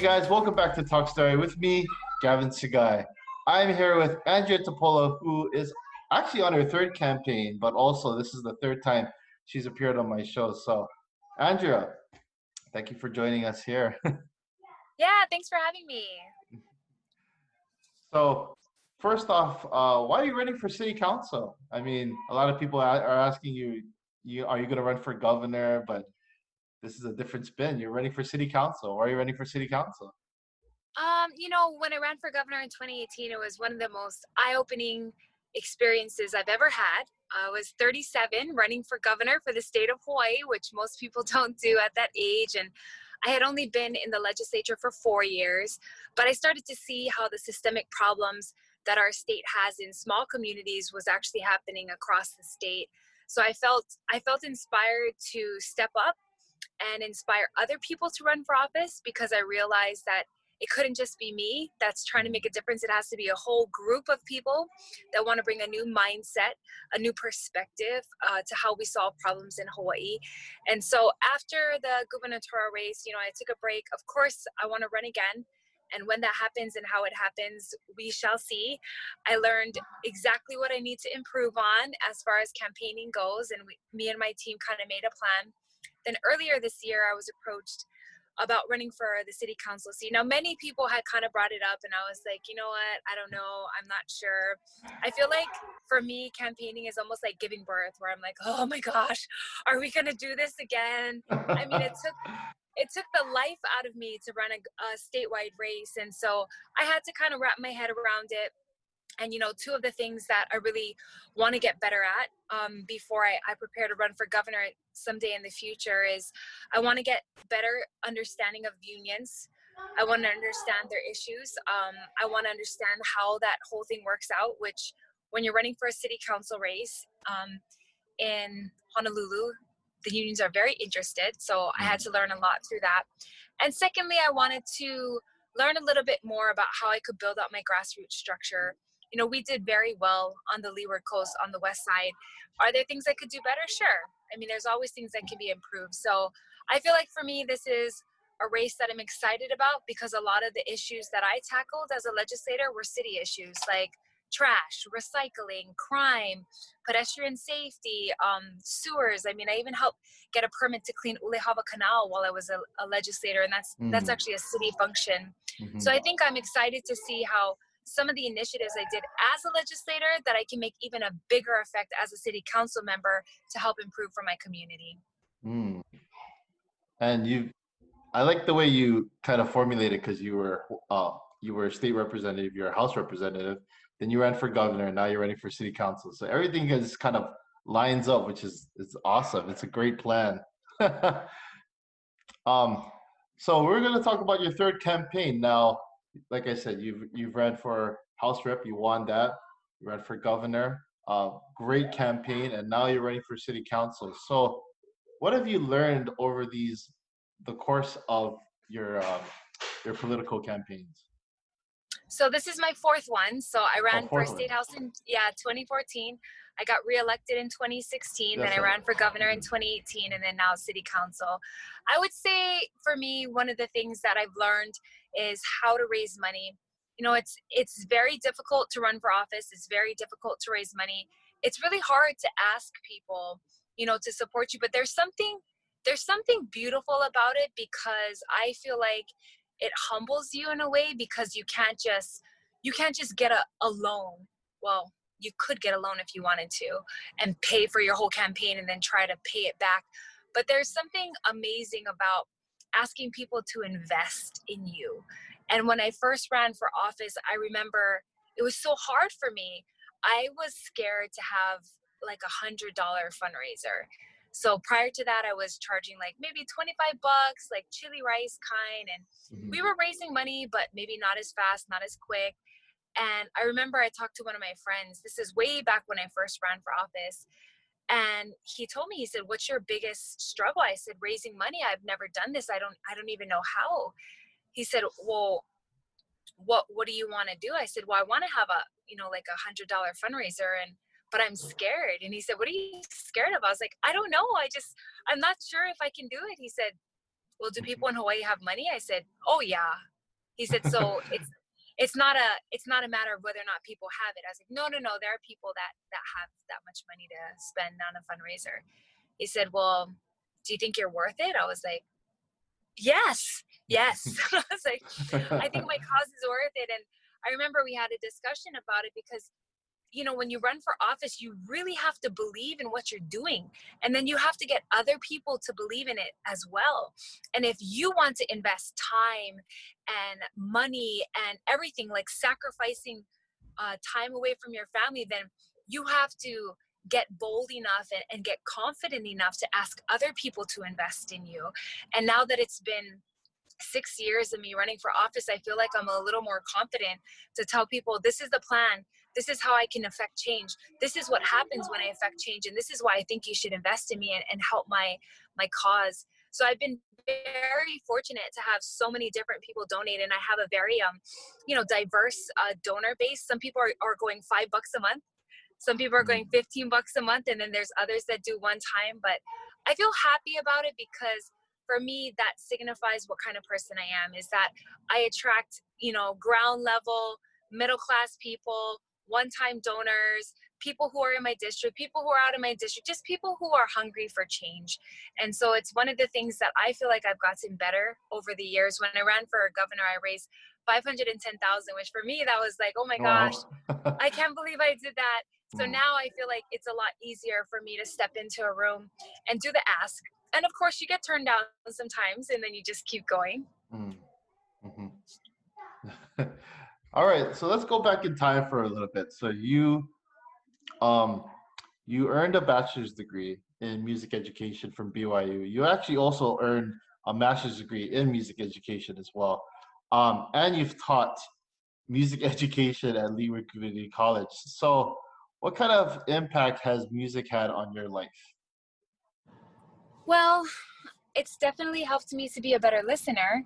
Hey guys, welcome back to Talk Story with me, Gavin Sigai. I'm here with Andrea Tupola, who is actually on her third campaign, but also this is the third time she's appeared on my show. So, Andrea, thank you for joining us here. yeah, thanks for having me. So, first off, uh, why are you running for city council? I mean, a lot of people are asking you, you are you going to run for governor? But this is a different spin. You're running for city council. Why are you running for city council? Um, you know, when I ran for governor in 2018, it was one of the most eye-opening experiences I've ever had. I was 37, running for governor for the state of Hawaii, which most people don't do at that age, and I had only been in the legislature for four years, but I started to see how the systemic problems that our state has in small communities was actually happening across the state. So I felt I felt inspired to step up and inspire other people to run for office because I realized that it couldn't just be me that's trying to make a difference. It has to be a whole group of people that want to bring a new mindset, a new perspective uh, to how we solve problems in Hawaii. And so after the gubernatorial race, you know, I took a break. Of course, I want to run again. And when that happens and how it happens, we shall see. I learned exactly what I need to improve on as far as campaigning goes. And we, me and my team kind of made a plan. Then earlier this year, I was approached about running for the city council seat. Now, many people had kind of brought it up, and I was like, you know what? I don't know. I'm not sure. I feel like for me, campaigning is almost like giving birth, where I'm like, oh my gosh, are we going to do this again? I mean, it took. It took the life out of me to run a, a statewide race. And so I had to kind of wrap my head around it and you know two of the things that i really want to get better at um, before I, I prepare to run for governor someday in the future is i want to get better understanding of unions. I want to understand their issues um, i want to understand how that whole thing works out which when you're running for a city council race um, in honolulu the unions are very interested so i had mm. to learn a lot through that. And secondly i wanted to learn a little bit more about how i could build out my grassroots structure you know, we did very well on the Leeward Coast on the west side. Are there things I could do better? Sure. I mean, there's always things that can be improved. So I feel like for me, this is a race that I'm excited about because a lot of the issues that I tackled as a legislator were city issues like trash, recycling, crime, pedestrian safety, um, sewers. I mean, I even helped get a permit to clean Ulehawa Canal while I was a, a legislator, and that's mm-hmm. that's actually a city function. Mm-hmm. So I think I'm excited to see how some of the initiatives I did as a legislator that I can make even a bigger effect as a city council member to help improve for my community. Mm. And you, I like the way you kind of formulated because you were uh, you were a state representative, you're a house representative, then you ran for governor, and now you're running for city council. So everything is kind of lines up, which is is awesome. It's a great plan. um, so we're going to talk about your third campaign now like I said, you've you've ran for House Rep, you won that. You ran for governor. Uh, great campaign, and now you're running for city council. So, what have you learned over these the course of your uh, your political campaigns? So this is my fourth one. So I ran oh, for state house in yeah 2014. I got reelected in 2016. Yes, then I ran for governor in 2018, and then now city council. I would say for me, one of the things that I've learned is how to raise money. You know, it's it's very difficult to run for office. It's very difficult to raise money. It's really hard to ask people, you know, to support you. But there's something there's something beautiful about it because I feel like it humbles you in a way because you can't just you can't just get a, a loan. Well, you could get a loan if you wanted to and pay for your whole campaign and then try to pay it back. But there's something amazing about asking people to invest in you. And when I first ran for office, I remember it was so hard for me. I was scared to have like a hundred dollar fundraiser. So prior to that, I was charging like maybe 25 bucks, like chili rice kind. And mm-hmm. we were raising money, but maybe not as fast, not as quick. And I remember I talked to one of my friends. This is way back when I first ran for office and he told me he said what's your biggest struggle? I said raising money. I've never done this. I don't i don't even know how. He said well what what do you want to do? I said well i want to have a you know like a hundred dollar fundraiser and but i'm scared. And he said what are you scared of? I was like i don't know. I just i'm not sure if i can do it. He said well do people in hawaii have money? I said oh yeah. He said, so it's it's not a it's not a matter of whether or not people have it. I was like, no, no, no. There are people that that have that much money to spend on a fundraiser. He said, well, do you think you're worth it? I was like, yes, yes. I was like, I think my cause is worth it. And I remember we had a discussion about it because you know, when you run for office, you really have to believe in what you're doing. And then you have to get other people to believe in it as well. And if you want to invest time and money and everything, like sacrificing uh, time away from your family, then you have to get bold enough and, and get confident enough to ask other people to invest in you. And now that it's been six years of me running for office, I feel like I'm a little more confident to tell people this is the plan this is how I can affect change. This is what happens when I affect change. And this is why I think you should invest in me and, and help my my cause. So I've been very fortunate to have so many different people donate and I have a very um you know diverse uh, donor base. Some people are, are going five bucks a month. Some people are going mm. 15 bucks a month and then there's others that do one time. But I feel happy about it because for me that signifies what kind of person I am is that I attract, you know, ground level, middle class people one-time donors, people who are in my district, people who are out of my district, just people who are hungry for change. And so it's one of the things that I feel like I've gotten better over the years. When I ran for governor, I raised 510,000, which for me that was like, oh my gosh. I can't believe I did that. So mm. now I feel like it's a lot easier for me to step into a room and do the ask. And of course, you get turned down sometimes, and then you just keep going. Mm. Mm-hmm. All right, so let's go back in time for a little bit. So you, um, you earned a bachelor's degree in music education from BYU. You actually also earned a master's degree in music education as well, um, and you've taught music education at Leeward Community College. So, what kind of impact has music had on your life? Well, it's definitely helped me to be a better listener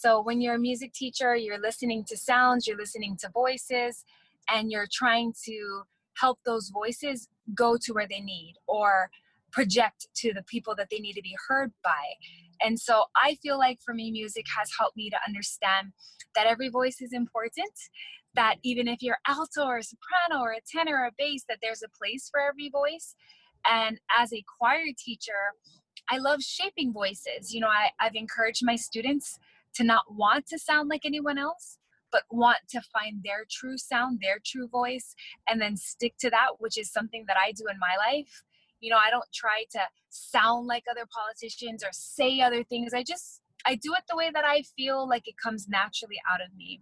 so when you're a music teacher, you're listening to sounds, you're listening to voices, and you're trying to help those voices go to where they need or project to the people that they need to be heard by. And so I feel like for me, music has helped me to understand that every voice is important, that even if you're alto or soprano or a tenor or a bass, that there's a place for every voice. And as a choir teacher, I love shaping voices. You know, I, I've encouraged my students to not want to sound like anyone else, but want to find their true sound, their true voice, and then stick to that, which is something that I do in my life. You know, I don't try to sound like other politicians or say other things. I just, I do it the way that I feel like it comes naturally out of me.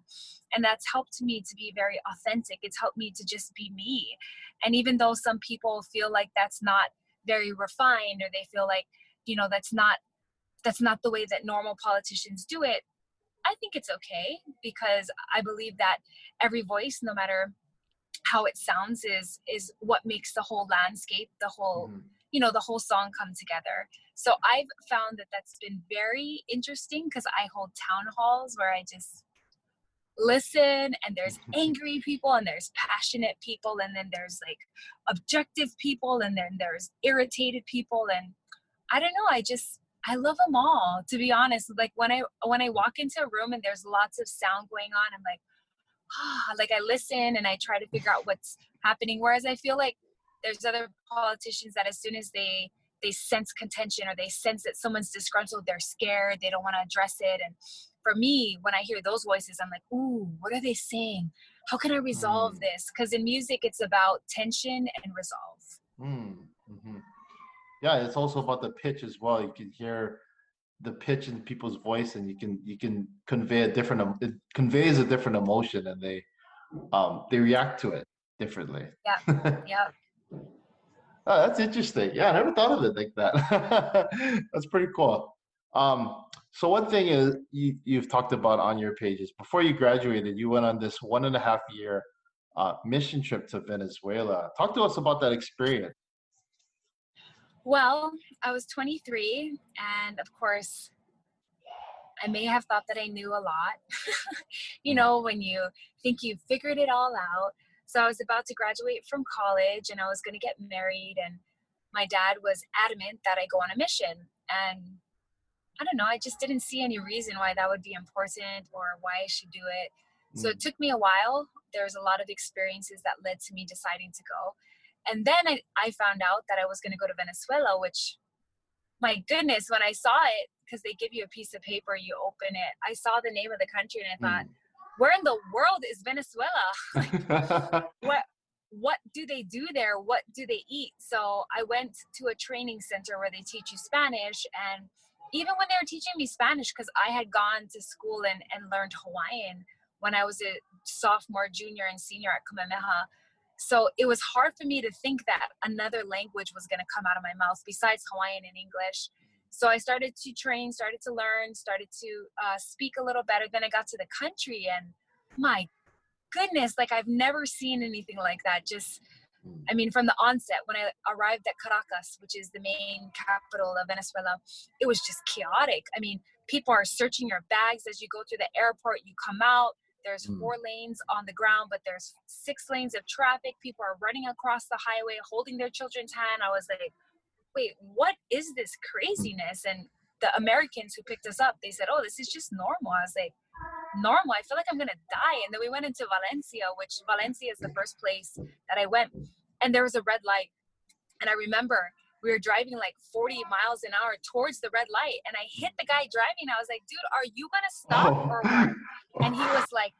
And that's helped me to be very authentic. It's helped me to just be me. And even though some people feel like that's not very refined or they feel like, you know, that's not that's not the way that normal politicians do it, I think it's okay because I believe that every voice, no matter how it sounds, is is what makes the whole landscape, the whole mm-hmm. you know, the whole song come together. So I've found that that's been very interesting because I hold town halls where I just listen and there's angry people and there's passionate people and then there's like objective people and then there's irritated people and I don't know, I just I love them all, to be honest. Like when I when I walk into a room and there's lots of sound going on, I'm like, ah, oh, like I listen and I try to figure out what's happening. Whereas I feel like there's other politicians that as soon as they they sense contention or they sense that someone's disgruntled, they're scared, they don't want to address it. And for me, when I hear those voices, I'm like, ooh, what are they saying? How can I resolve mm. this? Because in music, it's about tension and resolve. Mm. Mm-hmm yeah, it's also about the pitch as well. You can hear the pitch in people's voice, and you can you can convey a different it conveys a different emotion, and they um they react to it differently. Yeah, yeah. oh, that's interesting. Yeah, I never thought of it like that. that's pretty cool. Um, so one thing is you, you've talked about on your pages before you graduated, you went on this one and a half year uh, mission trip to Venezuela. Talk to us about that experience. Well, I was 23, and of course, I may have thought that I knew a lot. you know, when you think you've figured it all out. So I was about to graduate from college and I was going to get married, and my dad was adamant that I go on a mission. And I don't know, I just didn't see any reason why that would be important or why I should do it. So it mm. took me a while. There was a lot of experiences that led to me deciding to go. And then I, I found out that I was going to go to Venezuela, which, my goodness, when I saw it, because they give you a piece of paper, you open it, I saw the name of the country and I thought, mm. where in the world is Venezuela? what, what do they do there? What do they eat? So I went to a training center where they teach you Spanish. And even when they were teaching me Spanish, because I had gone to school and, and learned Hawaiian when I was a sophomore, junior, and senior at Kamehameha. So it was hard for me to think that another language was going to come out of my mouth besides Hawaiian and English. So I started to train, started to learn, started to uh, speak a little better. Then I got to the country, and my goodness, like I've never seen anything like that. Just, hmm. I mean, from the onset, when I arrived at Caracas, which is the main capital of Venezuela, it was just chaotic. I mean, people are searching your bags as you go through the airport, you come out. There's mm. four lanes on the ground, but there's six lanes of traffic. People are running across the highway, holding their children's hand. I was like, wait, what is this hmm. craziness? And the Americans who picked us up, they said, oh, this is just normal. I was like, normal. I feel like I'm gonna die. And then we went into Valencia, which Valencia is the first place that I went, and there was a red light. And I remember we were driving like 40 miles an hour towards the red light, and I hit the guy driving. I was like, "Dude, are you gonna stop or what?" And he was like,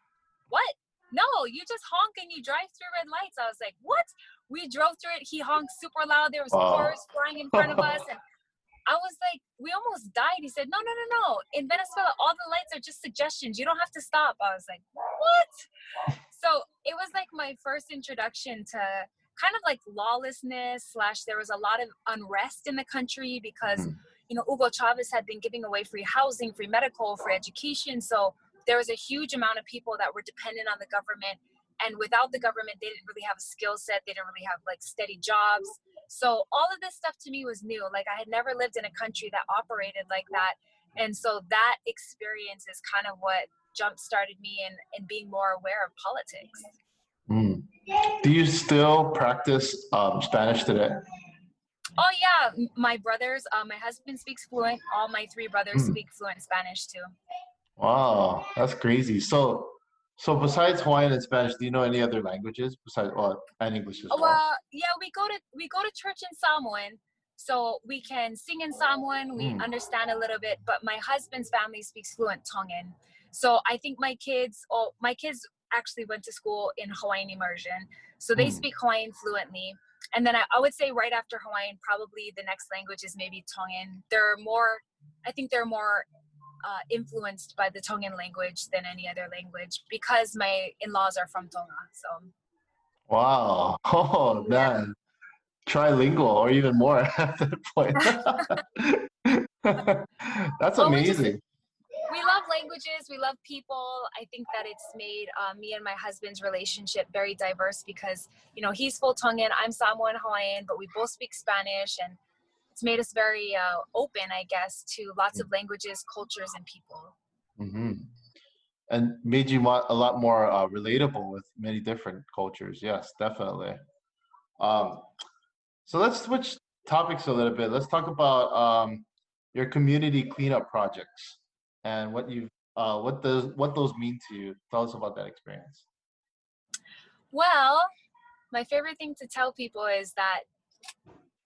"What? No, you just honk and you drive through red lights." I was like, "What?" We drove through it. He honked super loud. There was cars flying in front of us, and I was like, we almost died. He said, no, no, no, no. In Venezuela, all the lights are just suggestions. You don't have to stop. I was like, what? So it was like my first introduction to kind of like lawlessness slash there was a lot of unrest in the country because mm. you know Hugo Chavez had been giving away free housing, free medical, free education. So there was a huge amount of people that were dependent on the government and without the government they didn't really have a skill set they didn't really have like steady jobs so all of this stuff to me was new like i had never lived in a country that operated like that and so that experience is kind of what jump started me in in being more aware of politics mm. do you still practice um, spanish today oh yeah my brothers uh, my husband speaks fluent all my three brothers mm. speak fluent spanish too wow that's crazy so so besides Hawaiian and Spanish, do you know any other languages besides well and English as well? Well, yeah, we go to we go to church in Samoan, so we can sing in Samoan. We mm. understand a little bit, but my husband's family speaks fluent Tongan. So I think my kids, oh, my kids actually went to school in Hawaiian immersion, so they mm. speak Hawaiian fluently. And then I, I would say right after Hawaiian, probably the next language is maybe Tongan. They're more, I think they're more uh, influenced by the Tongan language than any other language because my in-laws are from Tonga. So. Wow! Oh man, trilingual or even more at that point. That's well, amazing. We, just, we, love languages. We love people. I think that it's made uh, me and my husband's relationship very diverse because you know he's full Tongan, I'm Samoan Hawaiian, but we both speak Spanish and it's made us very uh, open, I guess, to lots of languages, cultures, and people. Mm-hmm. And made you a lot more uh, relatable with many different cultures. Yes, definitely. Um, so let's switch topics a little bit. Let's talk about um, your community cleanup projects and what you uh, what does what those mean to you. Tell us about that experience. Well, my favorite thing to tell people is that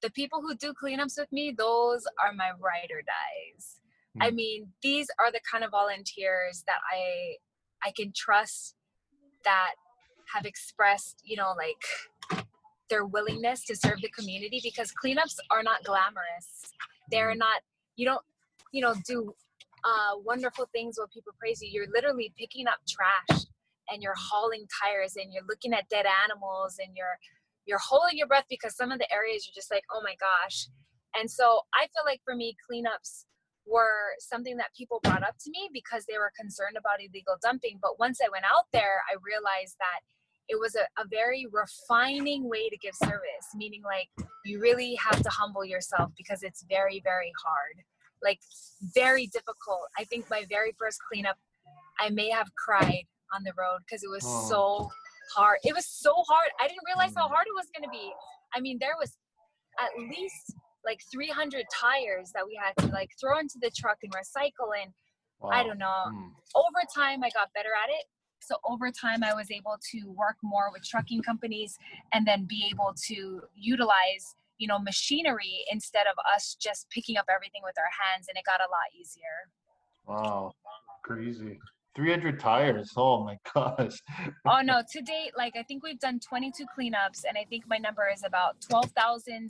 the people who do cleanups with me, those are my ride or dies. Mm. I mean, these are the kind of volunteers that I I can trust that have expressed, you know, like their willingness to serve the community because cleanups are not glamorous. They're mm. not you don't, you know, do uh, wonderful things while people praise you. You're literally picking up trash and you're hauling tires and you're looking at dead animals and you're you're holding your breath because some of the areas you're just like, oh my gosh. And so I feel like for me, cleanups were something that people brought up to me because they were concerned about illegal dumping. But once I went out there, I realized that it was a, a very refining way to give service, meaning like you really have to humble yourself because it's very, very hard. Like very difficult. I think my very first cleanup, I may have cried on the road because it was oh. so hard. It was so hard. I didn't realize how hard it was going to be. I mean, there was at least like 300 tires that we had to like throw into the truck and recycle and wow. i don't know mm. over time i got better at it so over time i was able to work more with trucking companies and then be able to utilize you know machinery instead of us just picking up everything with our hands and it got a lot easier wow crazy 300 tires. Oh my gosh. Oh no to date like i think we've done 22 cleanups and i think my number is about 12071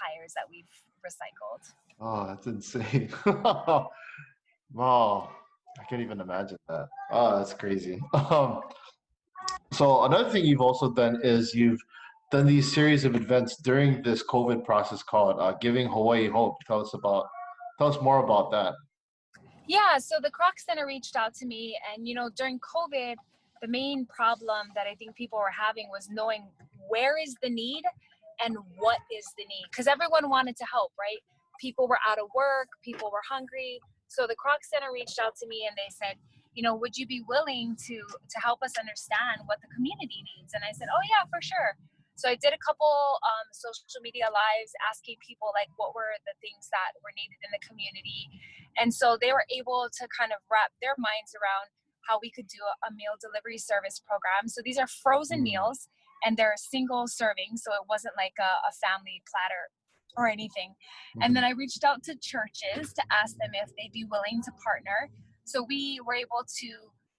tires that we've recycled. Oh that's insane. Wow. I can't even imagine that. Oh that's crazy. Um, so another thing you've also done is you've done these series of events during this COVID process called uh, Giving Hawaii Hope. Tell us about, tell us more about that. Yeah, so the Kroc Center reached out to me, and you know, during COVID, the main problem that I think people were having was knowing where is the need and what is the need, because everyone wanted to help, right? People were out of work, people were hungry. So the Kroc Center reached out to me and they said, you know, would you be willing to to help us understand what the community needs? And I said, oh yeah, for sure. So I did a couple um, social media lives asking people like what were the things that were needed in the community, and so they were able to kind of wrap their minds around how we could do a, meal delivery service program. So these are frozen mm. meals and they're single serving, so it wasn't like a, a family platter or anything. Mm-hmm. And then I reached out to churches to ask them if they'd be willing to partner. So we were able to,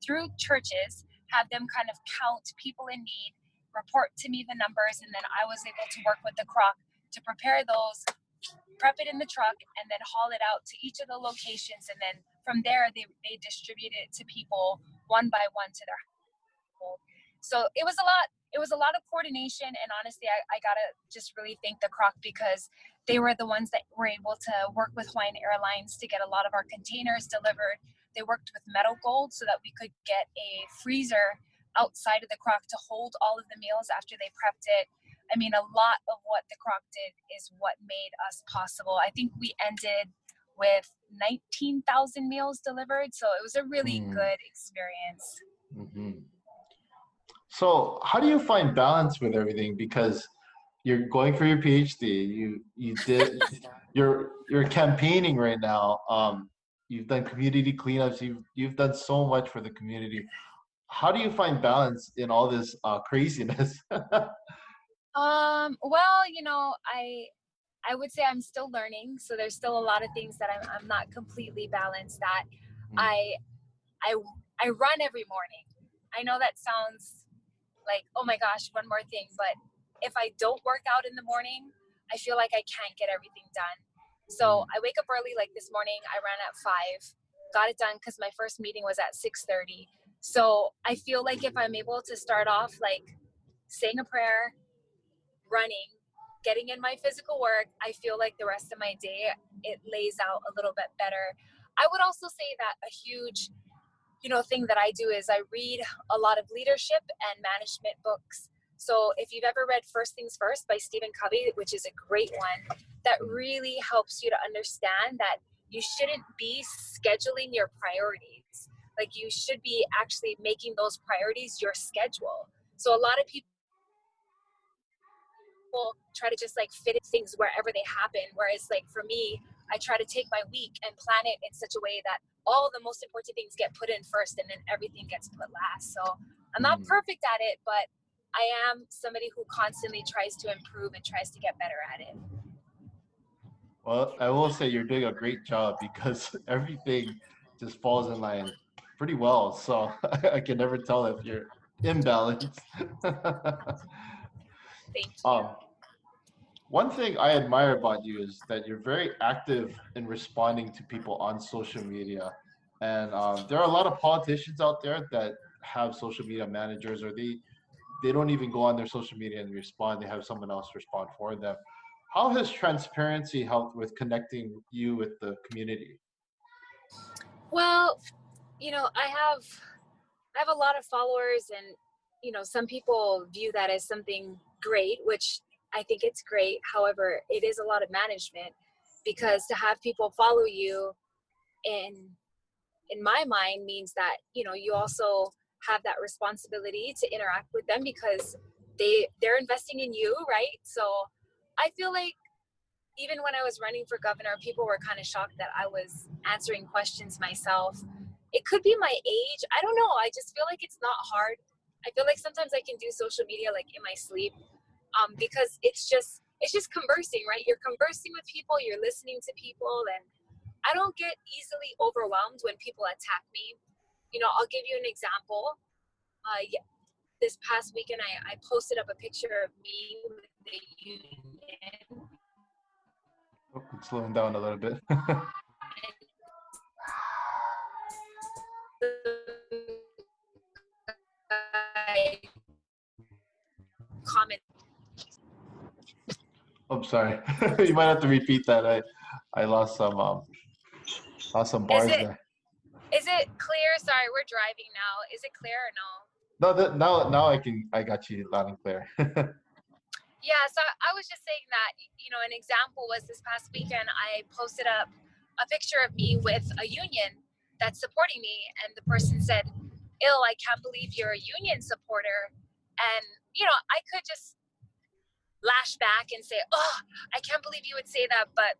through churches, have them kind of count people in need report to me the numbers, and then I was able to work with the Kroc to prepare those, prep it in the truck, and then haul it out to each of the locations. And then from there, they, they distribute it to people one by one to their home. So it was a lot. It was a lot of coordination, and honestly, I, I gotta just really thank the Kroc because they were the ones that were able to work with Hawaiian Airlines to get a lot of our containers delivered. They worked with Metal Gold so that we could get a freezer outside of the Kroc to hold all of the meals after they prepped it. I mean, a lot of what the Kroc did is what made us possible. I think we ended with 19,000 meals delivered. So it was a really mm. good experience. Mm-hmm. So, how do you find balance with everything? Because you're going for your PhD. You you did you're you're campaigning right now. Um, you've done community cleanups. You've you've done so much for the community how do you find balance in all this uh, craziness? um, well, you know, I I would say I'm still learning, so there's still a lot of things that I'm I'm not completely balanced at. Mm. I I I run every morning. I know that sounds like oh my gosh, one more thing, but if I don't work out in the morning, I feel like I can't get everything done. So mm. I wake up early like this morning, I ran at 5, got it done cuz my first meeting was at 6:30 so I feel like if I'm able to start off like saying a prayer, running, getting in my physical work, I feel like the rest of my day it lays out a little bit better. I would also say that a huge you know thing that I do is I read a lot of leadership and management books. So if you've ever read First Things First by Stephen Covey, which is a great one, that really helps you to understand that you shouldn't be scheduling your priorities like you should be actually making those priorities your schedule. So a lot of people try to just like fit things wherever they happen. Whereas like for me, I try to take my week and plan it in such a way that all the most important things get put in first and then everything gets put last. So I'm not mm. perfect at it, but I am somebody who constantly tries to improve and tries to get better at it. Well, I will say you're doing a great job because everything just falls in line pretty well, so I can never tell if you're imbalanced. Thank you. Um, one thing I admire about you is that you're very active in responding to people on social media. And um, there are a lot of politicians out there that have social media managers or they they don't even go on their social media and respond. They have someone else respond for them. How has transparency helped with connecting you with the community? Well, you know, I have I have a lot of followers and you know, some people view that as something great, which I think it's great. However, it is a lot of management because to have people follow you in in my mind means that, you know, you also have that responsibility to interact with them because they they're investing in you, right? So I feel like even when I was running for governor, people were kind of shocked that I was answering questions myself. It could be my age. I don't know. I just feel like it's not hard. I feel like sometimes I can do social media like in my sleep um, because it's just it's just conversing, right? You're conversing with people, you're listening to people, and I don't get easily overwhelmed when people attack me. You know, I'll give you an example. Uh, yeah, this past weekend, I, I posted up a picture of me with the union. Oh, it's slowing down a little bit. comment. I'm sorry. you might have to repeat that. I I lost some um lost some bars Is it- there. Is it clear? Sorry, we're driving now. Is it clear or no? No, that, now now I can I got you loud and clear. Yeah, so I was just saying that, you know, an example was this past weekend, I posted up a picture of me with a union that's supporting me. And the person said, Ill, I can't believe you're a union supporter. And, you know, I could just lash back and say, oh, I can't believe you would say that. But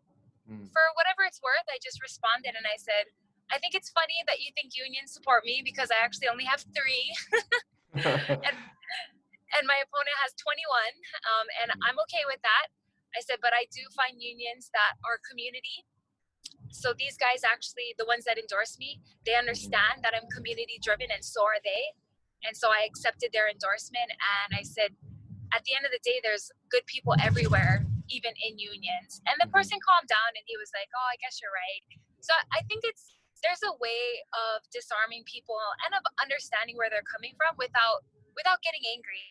Mm. for whatever it's worth, I just responded and I said, I think it's funny that you think unions support me because I actually only have three. and and my opponent has 21 um, and i'm okay with that i said but i do find unions that are community so these guys actually the ones that endorse me they understand that i'm community driven and so are they. And so i accepted their endorsement and i said at the end of the day there's good people everywhere even in unions. And the person calmed down and he was like oh i guess you're right. So i think it's there's a way of disarming people and of understanding where they're coming from without without getting angry.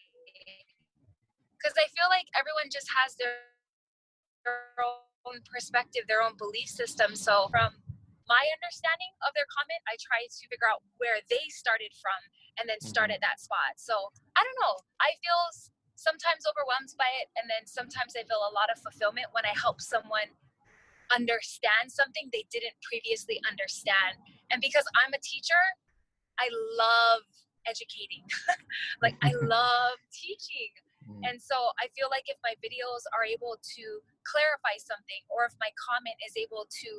Because i feel like everyone just has their, own perspective their own belief system. So from my understanding of their comment i try to figure out where they started from and then start Mhm. at that spot. So i don't know. I feel sometimes overwhelmed by it and then sometimes i feel a lot of fulfillment when i help someone understand something they didn't previously understand. And because i'm a teacher i love educating. Like i love teaching Mm. and so I feel like if my videos are able to clarify something or if my comment is able to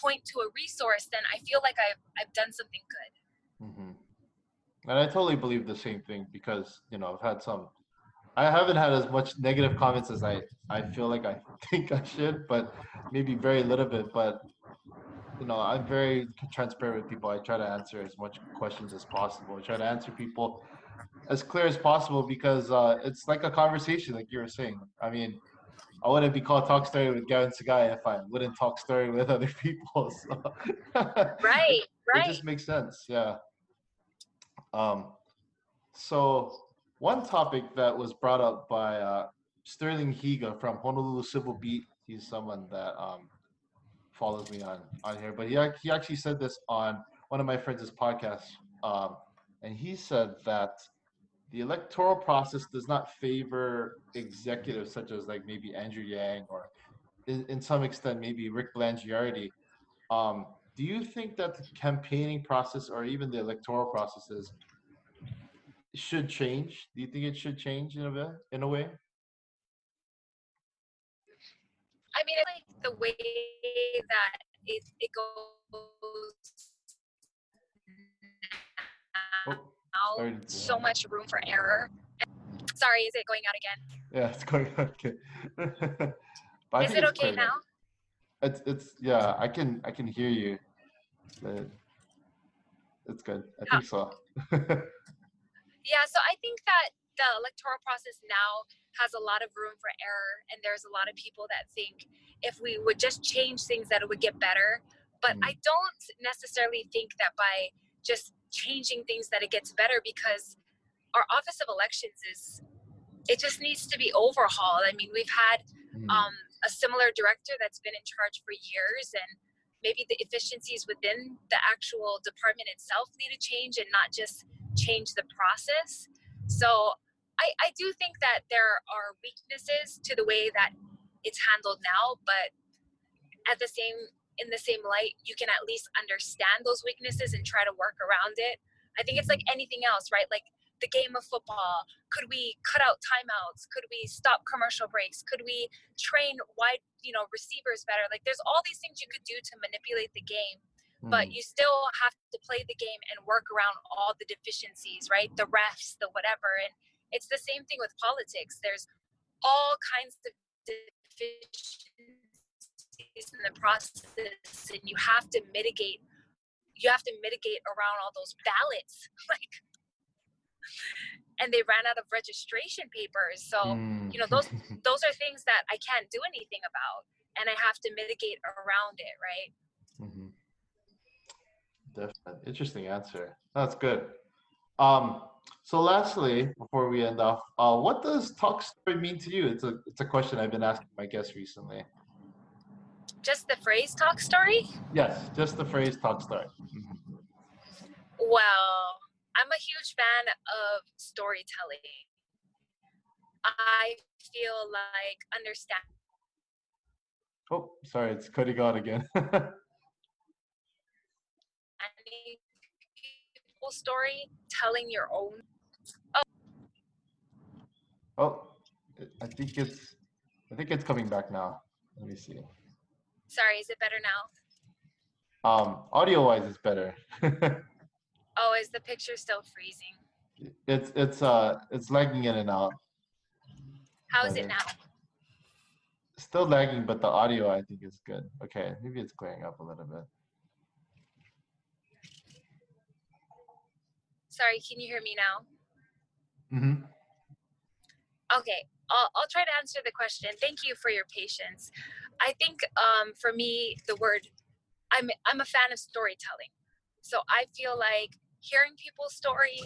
point to a resource, then I feel like I've, I've done something good. Mm-hmm. And I totally believe the same thing because you know I've had some. I haven't had as much negative comments as I I feel like I think I should, but maybe very little bit. But you know I'm very transparent with people. I try to answer as much questions as possible. I try to answer people as clear as possible because uh, it's like a conversation, like you were saying. I mean, I wouldn't be called talk story with Gavin Sagai if I wouldn't talk story with other people. So. Right, it just makes sense yeah um so one topic that was brought up by uh, sterling higa from honolulu civil beat he's someone that um follows me on on here but he, he actually said this on one of my friends' podcasts um and he said that the electoral process does not favor executives such as like maybe andrew yang or in, in some extent maybe rick blangiardi um, do you think that the campaigning process or even the electoral processes should change? Do you think it should change in a bit, in a way? I mean, like the way that it, it goes to- so much room for error. Sorry, is it going out again? Yeah, it's going okay. But I Is it okay now? It's it's yeah, I can I can hear you. It's good. I think so. Yeah, so I think that the electoral process now has a lot of room for error, and there's a lot of people that think if we would just change things, that it would get better. But Mm. I don't necessarily think that by just changing things that it gets better because our office of elections is it just needs to be overhauled. I mean, we've had Mm, um, a similar director that's been in charge for years and maybe the efficiencies within the actual department itself need to change and not just change the process so I, I do think that there are weaknesses to the way that it's handled now but at the same in the same light you can at least understand those weaknesses and try to work around it i think it's like anything else right like the game of football? Could we cut out timeouts? Could we stop commercial breaks? Could we train wide, you know, receivers better? Like there's all these things you could do to manipulate the game, mm. but you still have to play the game and work around all the deficiencies, right? The refs, the whatever. And it's the same thing with politics. There's all kinds of deficiencies in the process and you have to mitigate you have to mitigate around all those ballots like and they ran out of registration papers. So mm. you know those those are things that i can't do anything about and i have to mitigate around it right? Mm-hmm. definitely. Interesting answer. That's good. Um so lastly before we end off uh, what does talk story mean to you? It's a it's a question i've been asking my guests recently just the phrase talk story? Yes, just the phrase talk story. Mm-hmm. Well, I'm a huge fan of storytelling. I feel like understand. Oh, sorry, it's cutting out again. Any people story, telling your own. Oh. oh, I think it's. I think it's coming back now. Let me see. Sorry, is it better now? Um, audio wise, it's better. oh, is the picture still freezing? It's it's uh it's lagging in and out. How is it now? Still lagging, but the audio I think is good. Okay, maybe it's clearing up a little bit. Sorry, can you hear me now? Mm-hmm. Okay, I'll, I'll try to answer the question. Thank you for your patience. I think um, for me, the word I'm I'm a fan of storytelling. So I feel like hearing people's story,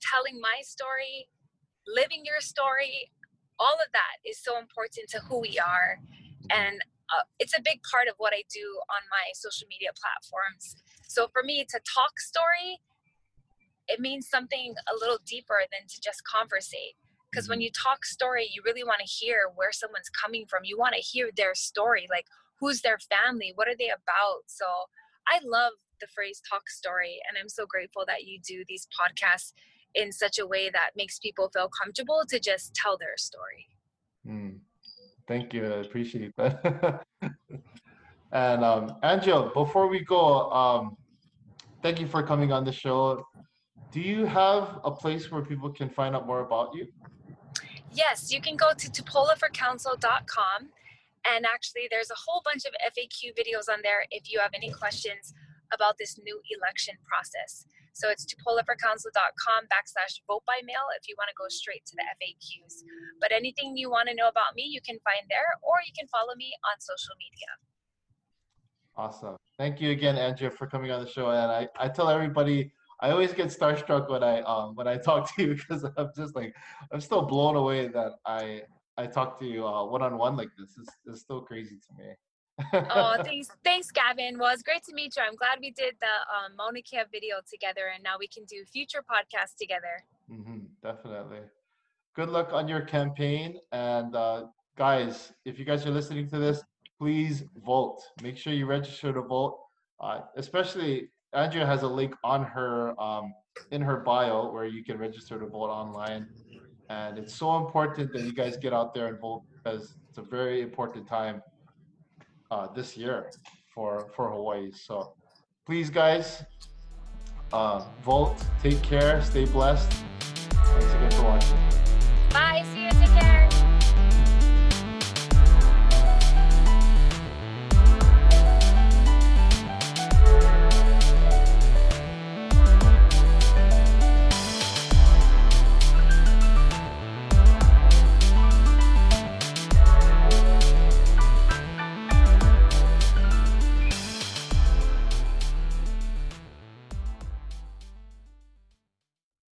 telling my story, living your story, all of that is so important to who we are, and uh, it's a big part of what I do on my social media platforms. So for me to talk story, it means something a little deeper than to just conversate because when mm-hmm. you talk story you really want to hear where someone's coming from. You want to hear their story like who's their family? What are they about? So i love the phrase talk story and i'm so grateful that you do these podcasts in such a way that makes people feel comfortable to just tell their story. Mm. thank you i appreciate that. And um angel before we go um thank you for coming on the show. Do you have a place where people can find out more about you Yes, you can go to tupolaforcouncil.com and actually there's a whole bunch of FAQ videos on there if you have any questions about this new election process. So it's tupolaforcouncil.com backslash vote by mail if you want to go straight to the FAQs. But anything you want to know about me, you can find there, or you can follow me on social media. Awesome. Thank you again, Andrea, for coming on the show. And I, I tell everybody I always get starstruck when I um when I talk to you because I'm just like I'm still blown away that I I talk to you one on one like this. It's, it's still crazy to me. oh, thanks, thanks, Gavin. Well, it's great to meet you. I'm glad we did the um, Mauna Kea video together, and now we can do future podcasts together. Mm-hmm, definitely. Good luck on your campaign, and uh, guys, if you guys are listening to this, please vote. Make sure you register to vote, uh, especially Andrea has a link on her um, in her bio where you can register to vote online, and it's so important that you guys get out there and vote because it's a very important time uh, this year for for Hawaii. So please, guys, uh, vote. Take care. Stay blessed. Thanks again for watching.